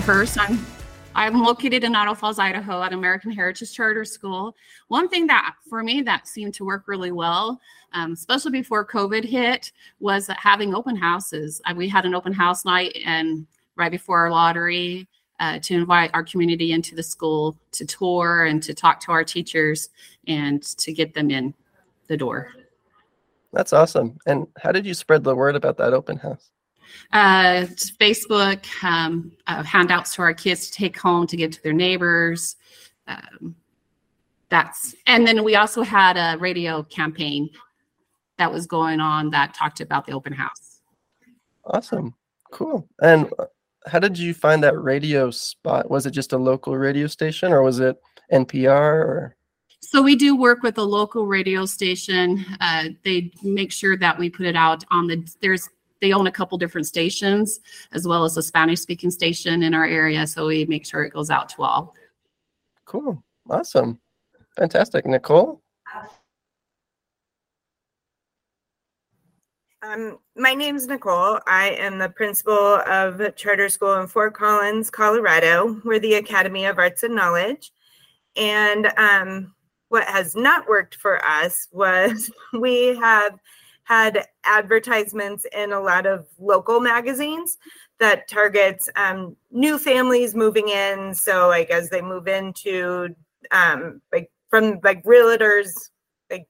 First, I'm I'm located in Idaho Falls, Idaho, at American Heritage Charter School. One thing that for me that seemed to work really well, um, especially before COVID hit, was having open houses. Uh, we had an open house night and right before our lottery uh, to invite our community into the school to tour and to talk to our teachers and to get them in the door. That's awesome. And how did you spread the word about that open house? Uh, Facebook, um, uh, handouts to our kids to take home to give to their neighbors. Um, that's and then we also had a radio campaign that was going on that talked about the open house. Awesome, cool. And uh, how did you find that radio spot? Was it just a local radio station, or was it NPR? Or so we do work with a local radio station. Uh, they make sure that we put it out on the. There's they own a couple different stations as well as a Spanish speaking station in our area. So we make sure it goes out to all. Cool. Awesome. Fantastic. Nicole? Um, my name is Nicole. I am the principal of Charter School in Fort Collins, Colorado. We're the Academy of Arts and Knowledge. And um, what has not worked for us was we have had advertisements in a lot of local magazines that targets um, new families moving in. So like as they move into um, like from like realtors, like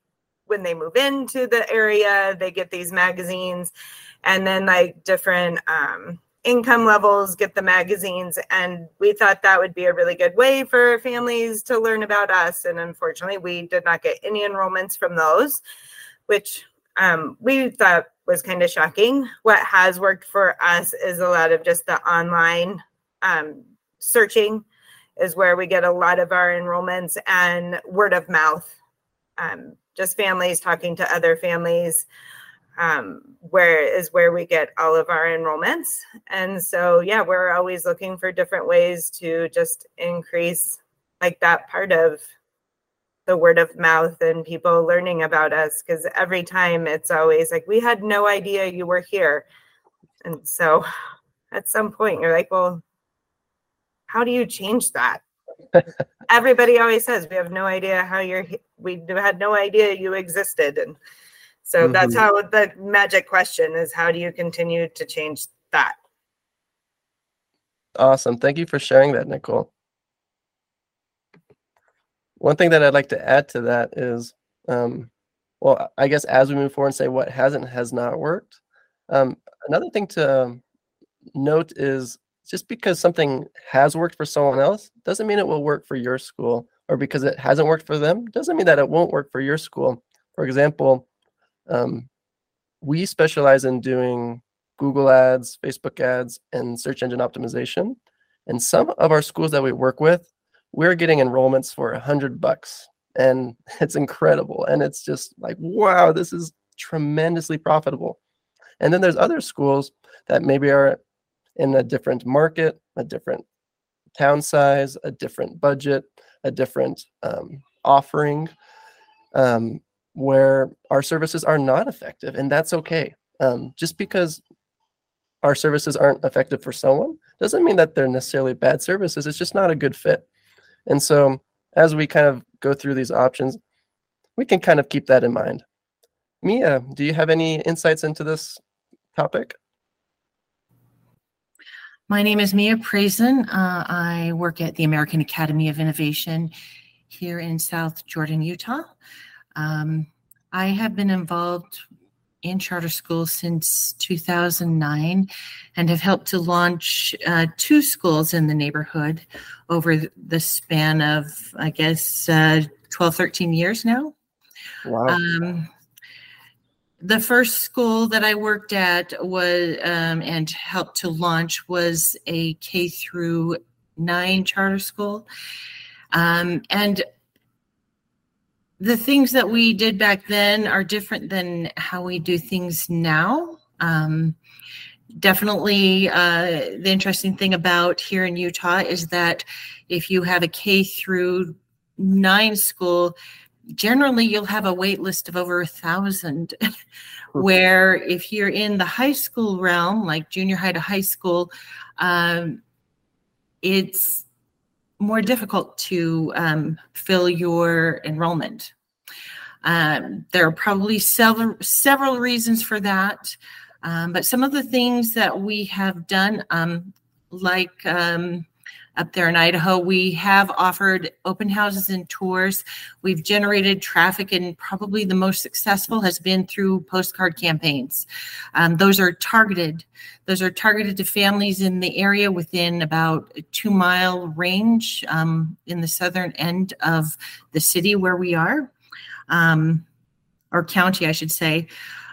when they move into the area, they get these magazines, and then like different um, income levels get the magazines. And we thought that would be a really good way for families to learn about us. And unfortunately, we did not get any enrollments from those, which um, we thought was kind of shocking. What has worked for us is a lot of just the online um, searching is where we get a lot of our enrollments and word of mouth. Um, just families talking to other families um, where is where we get all of our enrollments. And so, yeah, we're always looking for different ways to just increase like that part of the word of mouth and people learning about us because every time it's always like we had no idea you were here. And so at some point you're like well how do you change that? Everybody always says we have no idea how you're we had no idea you existed. And so mm-hmm. that's how the magic question is how do you continue to change that? Awesome. Thank you for sharing that nicole one thing that I'd like to add to that is, um, well, I guess as we move forward and say what hasn't has not worked. Um, another thing to note is just because something has worked for someone else doesn't mean it will work for your school, or because it hasn't worked for them doesn't mean that it won't work for your school. For example, um, we specialize in doing Google ads, Facebook ads, and search engine optimization. And some of our schools that we work with we're getting enrollments for a hundred bucks and it's incredible and it's just like wow this is tremendously profitable. And then there's other schools that maybe are in a different market a different town size a different budget a different um, offering um, where our services are not effective and that's okay. Um, just because our services aren't effective for someone doesn't mean that they're necessarily bad services it's just not a good fit and so as we kind of go through these options, we can kind of keep that in mind. Mia, do you have any insights into this topic? My name is Mia Prazen. Uh, I work at the American Academy of Innovation here in South Jordan, Utah. Um, I have been involved in charter schools since 2009 and have helped to launch uh, two schools in the neighborhood over the span of, I guess, uh, 12, 13 years now. Wow. Um, the first school that I worked at was um, and helped to launch was a K through nine charter school. Um, and the things that we did back then are different than how we do things now. Um, definitely, uh, the interesting thing about here in Utah is that if you have a K through nine school, generally you'll have a wait list of over a thousand. Where if you're in the high school realm, like junior high to high school, um, it's more difficult to um, fill your enrollment. Um, there are probably several several reasons for that, um, but some of the things that we have done, um, like um, up there in Idaho. We have offered open houses and tours. We've generated traffic, and probably the most successful has been through postcard campaigns. Um, those are targeted. Those are targeted to families in the area within about a two mile range um, in the southern end of the city where we are, um, or county, I should say.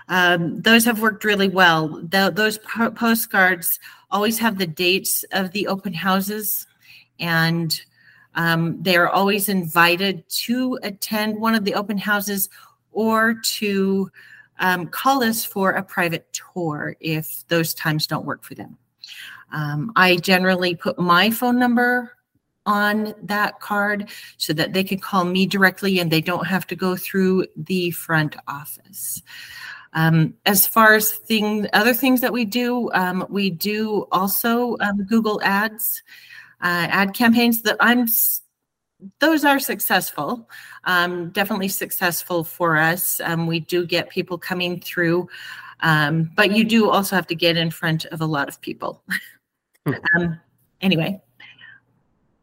Um, those have worked really well. The, those po- postcards always have the dates of the open houses and um, they're always invited to attend one of the open houses or to um, call us for a private tour if those times don't work for them. Um, I generally put my phone number on that card so that they can call me directly and they don't have to go through the front office. Um, as far as thing, other things that we do, um, we do also um, Google Ads uh, ad campaigns that I'm those are successful um, definitely successful for us. Um, we do get people coming through um, but you do also have to get in front of a lot of people. Hmm. um, anyway.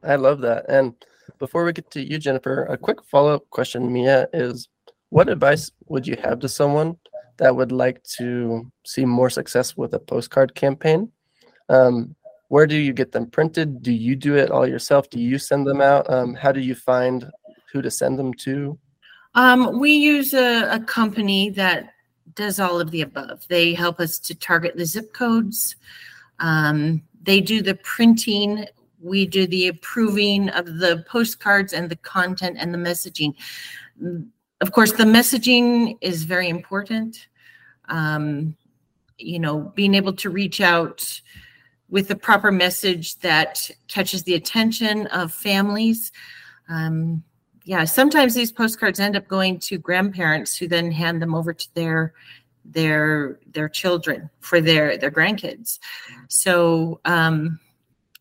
I love that. And before we get to you jennifer a quick follow-up question mia is what advice would you have to someone that would like to see more success with a postcard campaign? Um, where do you get them printed? Do you do it all yourself? Do you send them out? Um, how do you find who to send them to? Um, we use a, a, company that does all of the above. They help us to target the zip codes. Um, they do the printing. We do the approving of the postcards and the content and the messaging. Of course, the messaging is very important. Um, you know, being able to reach out with the proper message that catches the attention of families. Um, yeah, sometimes these postcards end up going to grandparents who then hand them over to their their their children for their their grandkids. So um,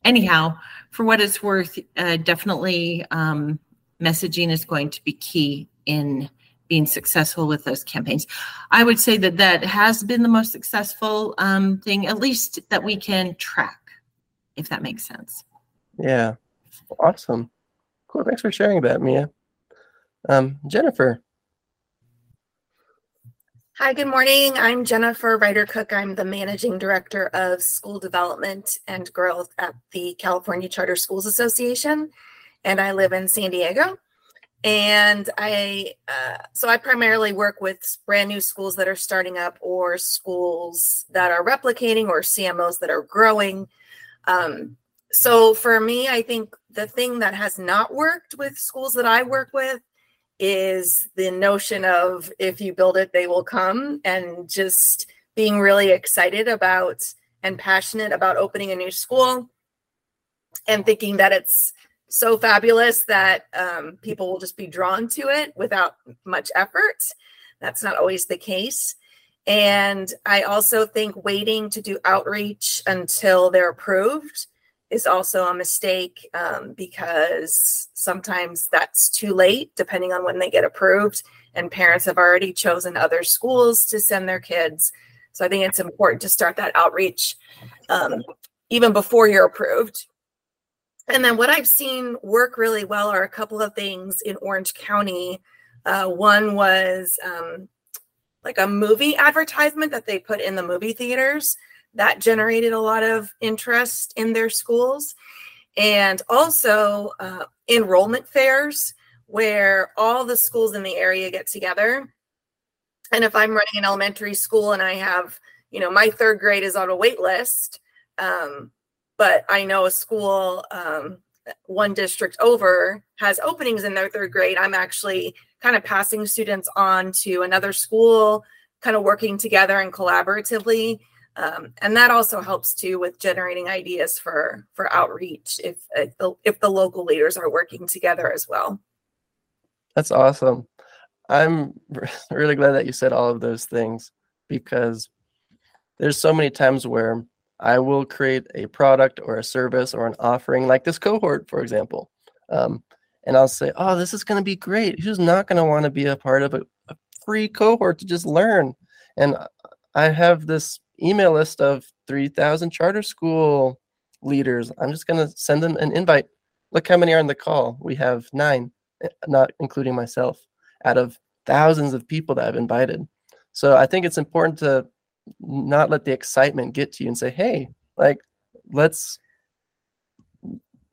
anyhow, for what it's worth, uh, definitely um, messaging is going to be key in being successful with those campaigns. I would say that that has been the most successful um, thing, at least that we can track, if that makes sense. Yeah, awesome. Cool. Thanks for sharing that, Mia. Um, Jennifer. Hi, good morning. I'm Jennifer Ryder Cook. I'm the managing director of school development and growth at the California Charter Schools Association, and I live in San Diego and i uh, so i primarily work with brand new schools that are starting up or schools that are replicating or cmos that are growing. Um, so for me i think the thing that has not worked with schools that i work with is the notion of if you build it they will come and just being really excited about and passionate about opening a new school and thinking that it's so fabulous that um, people will just be drawn to it without much effort. That's not always the case. And I also think waiting to do outreach until they're approved is also a mistake um, because sometimes that's too late, depending on when they get approved. And parents have already chosen other schools to send their kids. So I think it's important to start that outreach um, even before you're approved and then what I've seen work really well are a couple of things in Orange County. Uh, one was um, like a movie advertisement that they put in the movie theaters that generated a lot of interest in their schools. And also uh, enrollment fairs where all the schools in the area get together. And if I'm running an elementary school and I have, you know, my third grade is on a wait list, um, but I know a school, um, one district over, has openings in their third grade. I'm actually kind of passing students on to another school, kind of working together and collaboratively. Um, and that also helps too with generating ideas for for outreach if if the, if the local leaders are working together as well. That's awesome. I'm really glad that you said all of those things because there's so many times where I will create a product or a service or an offering like this cohort, for example. Um, and I'll say, oh, this is going to be great. Who's not going to want to be a part of a, a free cohort to just learn? And I have this email list of 3,000 charter school leaders. I'm just going to send them an invite. Look how many are on the call. We have nine, eh, not including myself, out of thousands of people that I've invited. So I think it's important to not let the excitement get to you and say, hey, like, let's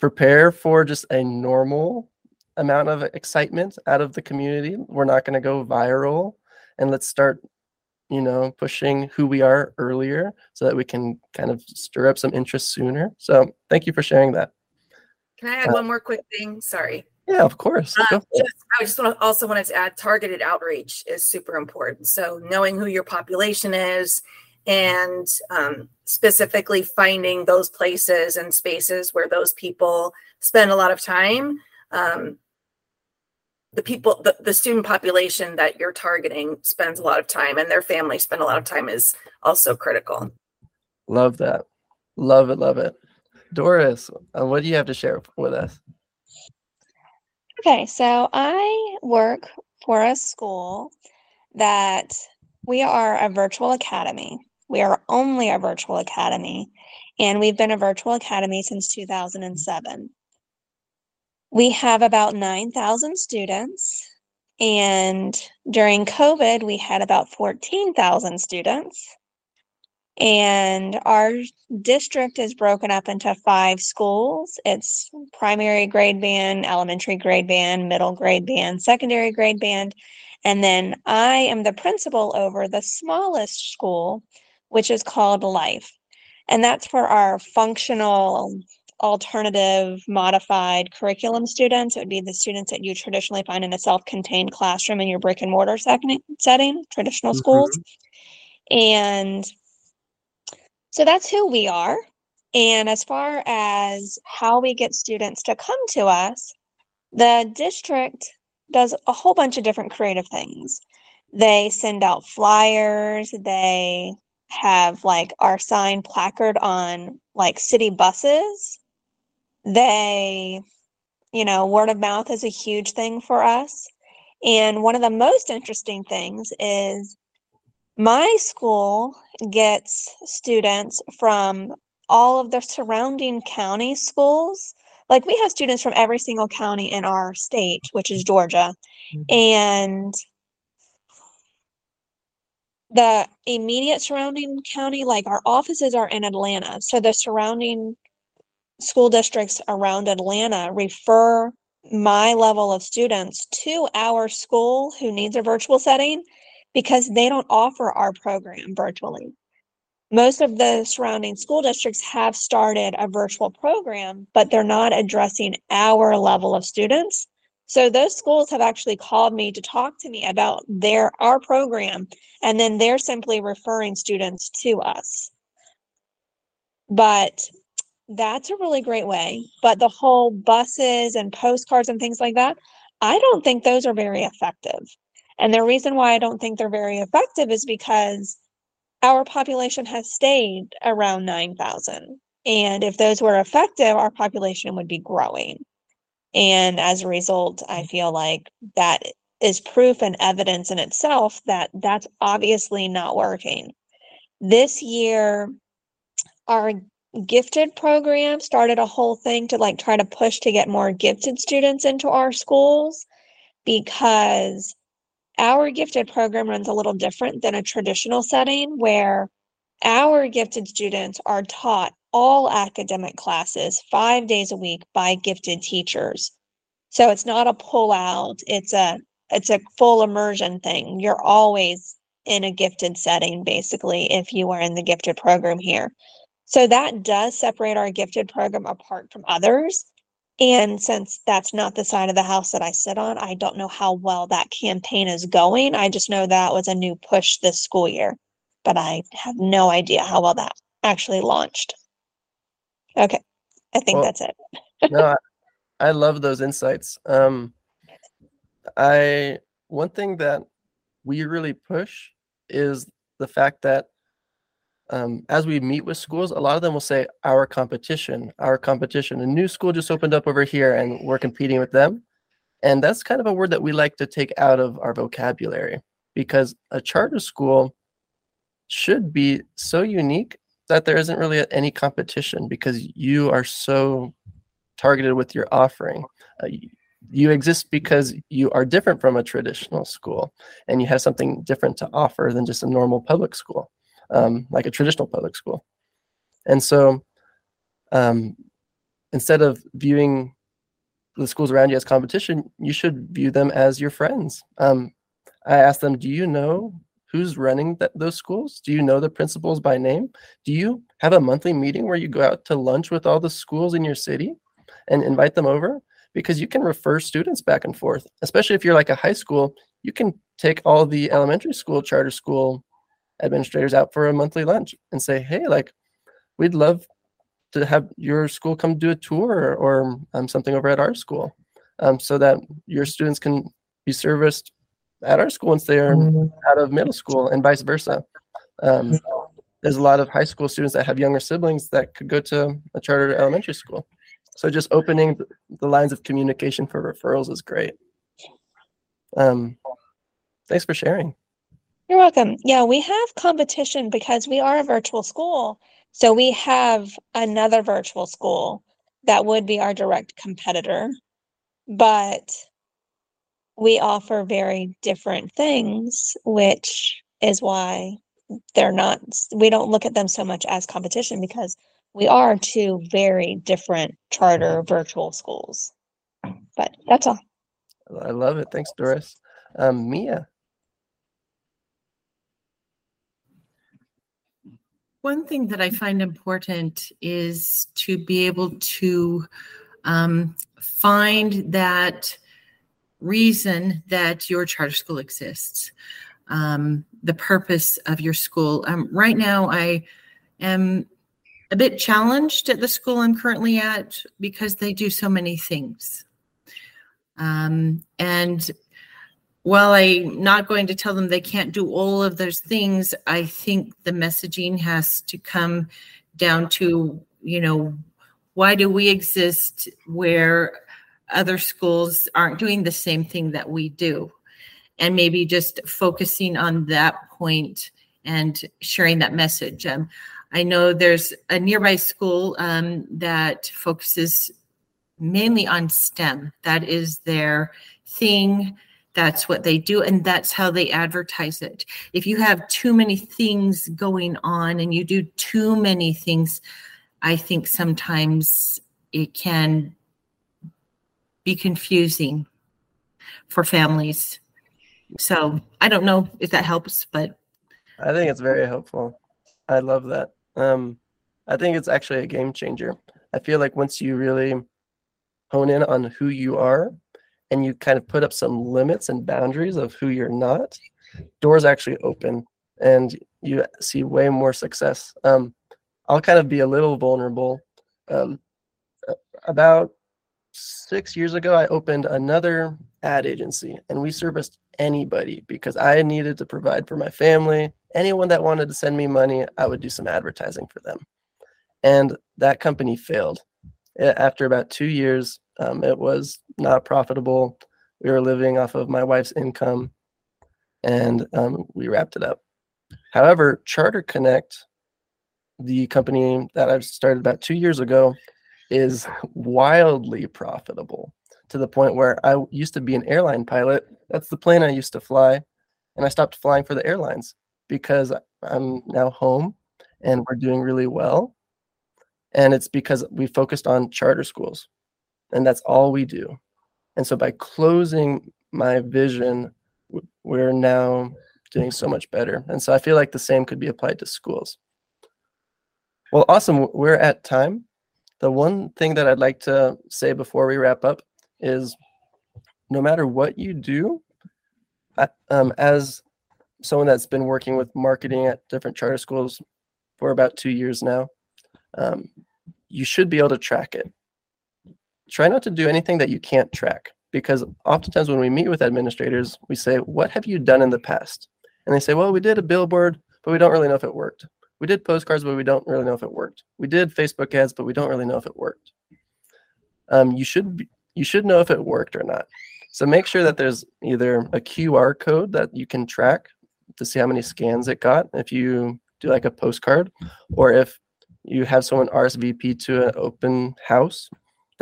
prepare for just a normal amount of excitement out of the community. We're not going to go viral. And let's start, you know, pushing who we are earlier so that we can kind of stir up some interest sooner. So thank you for sharing that. Can I add uh, one more quick thing? Sorry. Yeah, of course. Uh, just, I just want to also wanted to add targeted outreach is super important. So knowing who your population is and um, specifically finding those places and spaces where those people spend a lot of time. Um, the people, the, the student population that you're targeting spends a lot of time and their family spend a lot of time is also critical. Love that. Love it. Love it. Doris, uh, what do you have to share with us? Okay, so I work for a school that we are a virtual academy. We are only a virtual academy, and we've been a virtual academy since 2007. We have about 9,000 students, and during COVID, we had about 14,000 students. And our district is broken up into five schools. It's primary grade band, elementary grade band, middle grade band, secondary grade band. And then I am the principal over the smallest school, which is called Life. And that's for our functional alternative modified curriculum students. It would be the students that you traditionally find in a self-contained classroom in your brick and mortar setting, setting traditional mm-hmm. schools. And so that's who we are. And as far as how we get students to come to us, the district does a whole bunch of different creative things. They send out flyers, they have like our sign placard on like city buses. They, you know, word of mouth is a huge thing for us. And one of the most interesting things is my school gets students from all of the surrounding county schools. Like we have students from every single county in our state, which is Georgia. Mm-hmm. And the immediate surrounding county, like our offices are in Atlanta. So the surrounding school districts around Atlanta refer my level of students to our school who needs a virtual setting because they don't offer our program virtually. Most of the surrounding school districts have started a virtual program, but they're not addressing our level of students. So those schools have actually called me to talk to me about their our program and then they're simply referring students to us. But that's a really great way. But the whole buses and postcards and things like that, I don't think those are very effective. And the reason why I don't think they're very effective is because our population has stayed around 9,000. And if those were effective, our population would be growing. And as a result, I feel like that is proof and evidence in itself that that's obviously not working. This year, our gifted program started a whole thing to like try to push to get more gifted students into our schools because our gifted program runs a little different than a traditional setting where our gifted students are taught all academic classes five days a week by gifted teachers. So it's not a pull out, it's a it's a full immersion thing. You're always in a gifted setting, basically, if you are in the gifted program here. So that does separate our gifted program apart from others. And since that's not the side of the house that I sit on, I don't know how well that campaign is going. I just know that was a new push this school year, but I have no idea how well that actually launched. Okay, I think well, that's it. no, I, I, love those insights. Um, I one thing that we really push is the fact that um, as we meet with schools, a lot of them will say our competition, our competition. A new school just opened up over here and we're competing with them. And that's kind of a word that we like to take out of our vocabulary because a charter school should be so unique that there isn't really any competition because you are so targeted with your offering. Uh, you, you exist because you are different from a traditional school and you have something different to offer than just a normal public school, um, like a traditional public school. And so um, instead of viewing the schools around you as competition, you should view them as your friends. Um, I asked them, Do you know who's running th- those schools? Do you know the principals by name? Do you have a monthly meeting where you go out to lunch with all the schools in your city and invite them over? Because you can refer students back and forth, especially if you're like a high school, you can take all the elementary school, charter school administrators out for a monthly lunch and say, Hey, like, we'd love to have your school come do a tour or um, something over at our school um, so that your students can be serviced at our school once they're out of middle school and vice versa. Um, there's a lot of high school students that have younger siblings that could go to a charter elementary school. So just opening the lines of communication for referrals is great. Um, thanks for sharing. You're welcome. Yeah, we have competition because we are a virtual school. So we have another virtual school that would be our direct competitor, but we offer very different things, which is why they're not, we don't look at them so much as competition because we are two very different charter virtual schools. But that's all. I love it. Thanks, Doris. Um, Mia. One thing that I find important is to be able to um, find that reason that your charter school exists, um, the purpose of your school. Um, right now, I am a bit challenged at the school I'm currently at because they do so many things. Um, and while I'm not going to tell them they can't do all of those things, I think the messaging has to come down to, you know, why do we exist where other schools aren't doing the same thing that we do? And maybe just focusing on that point and sharing that message. Um, I know there's a nearby school um, that focuses mainly on STEM. That is their thing that's what they do and that's how they advertise it. If you have too many things going on and you do too many things i think sometimes it can be confusing for families. So i don't know if that helps but i think it's very helpful. I love that. Um i think it's actually a game changer. I feel like once you really hone in on who you are and you kind of put up some limits and boundaries of who you're not, doors actually open and you see way more success. Um, I'll kind of be a little vulnerable. Um, about six years ago, I opened another ad agency and we serviced anybody because I needed to provide for my family. Anyone that wanted to send me money, I would do some advertising for them. And that company failed. After about two years, um, it was not profitable. We were living off of my wife's income, and um, we wrapped it up. However, Charter Connect, the company that I started about two years ago, is wildly profitable to the point where I used to be an airline pilot. That's the plane I used to fly, and I stopped flying for the airlines because I'm now home and we're doing really well. And it's because we focused on charter schools and that's all we do. And so by closing my vision, we're now doing so much better. And so I feel like the same could be applied to schools. Well, awesome. We're at time. The one thing that I'd like to say before we wrap up is no matter what you do, um, as someone that's been working with marketing at different charter schools for about two years now, um, you should be able to track it try not to do anything that you can't track because oftentimes when we meet with administrators, we say, What have you done in the past? And they say, Well, we did a billboard, but we don't really know if it worked. We did postcards, but we don't really know if it worked. We did Facebook ads, but we don't really know if it worked. Um, you should be, you should know if it worked or not. So make sure that there's either a QR code that you can track to see how many scans it got if you do like a postcard, or if you have someone RSVP to an open house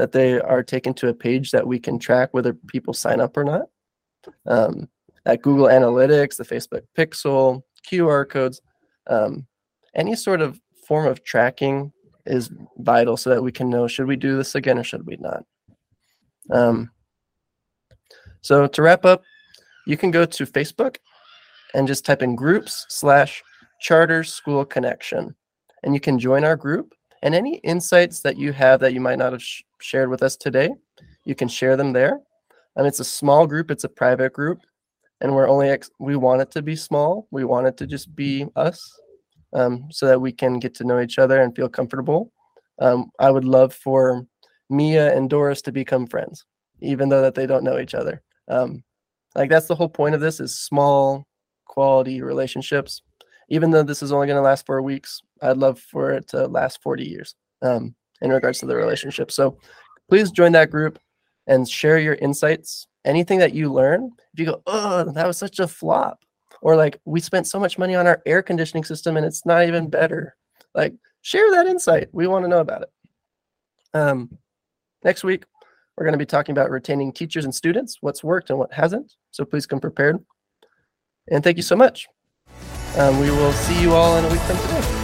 that they are taken to a page that we can track whether people sign up or not. Um, at Google Analytics, the Facebook Pixel, QR codes, um, any sort of form of tracking is vital so that we can know should we do this again or should we not. Um, so to wrap up, you can go to Facebook and just type in groups slash charter school connection and you can join our group and any insights that you have that you might not have sh- shared with us today you can share them there. And it's a small group it's a private group and we're only we want it to be small we want it to just be us um, so that we can get to know each other and feel comfortable. Um, i would love for mia and doris to become friends even though that they don't know each other. Um, like that's the whole point of this is small quality relationships. Even though this is only going to last four weeks i'd love for it to last 40 years um, in regards to the relationship. So please join that group and share your insights. Anything that you learn if you go oh that was such a flop or like we spent so much money on our air conditioning system and it's not even better like share that insight. We want to know about it. Um, next week we're going to be talking about retaining teachers and students what's worked and what hasn't. So please come prepared. And thank you so much. Um, we will see you all in a week from today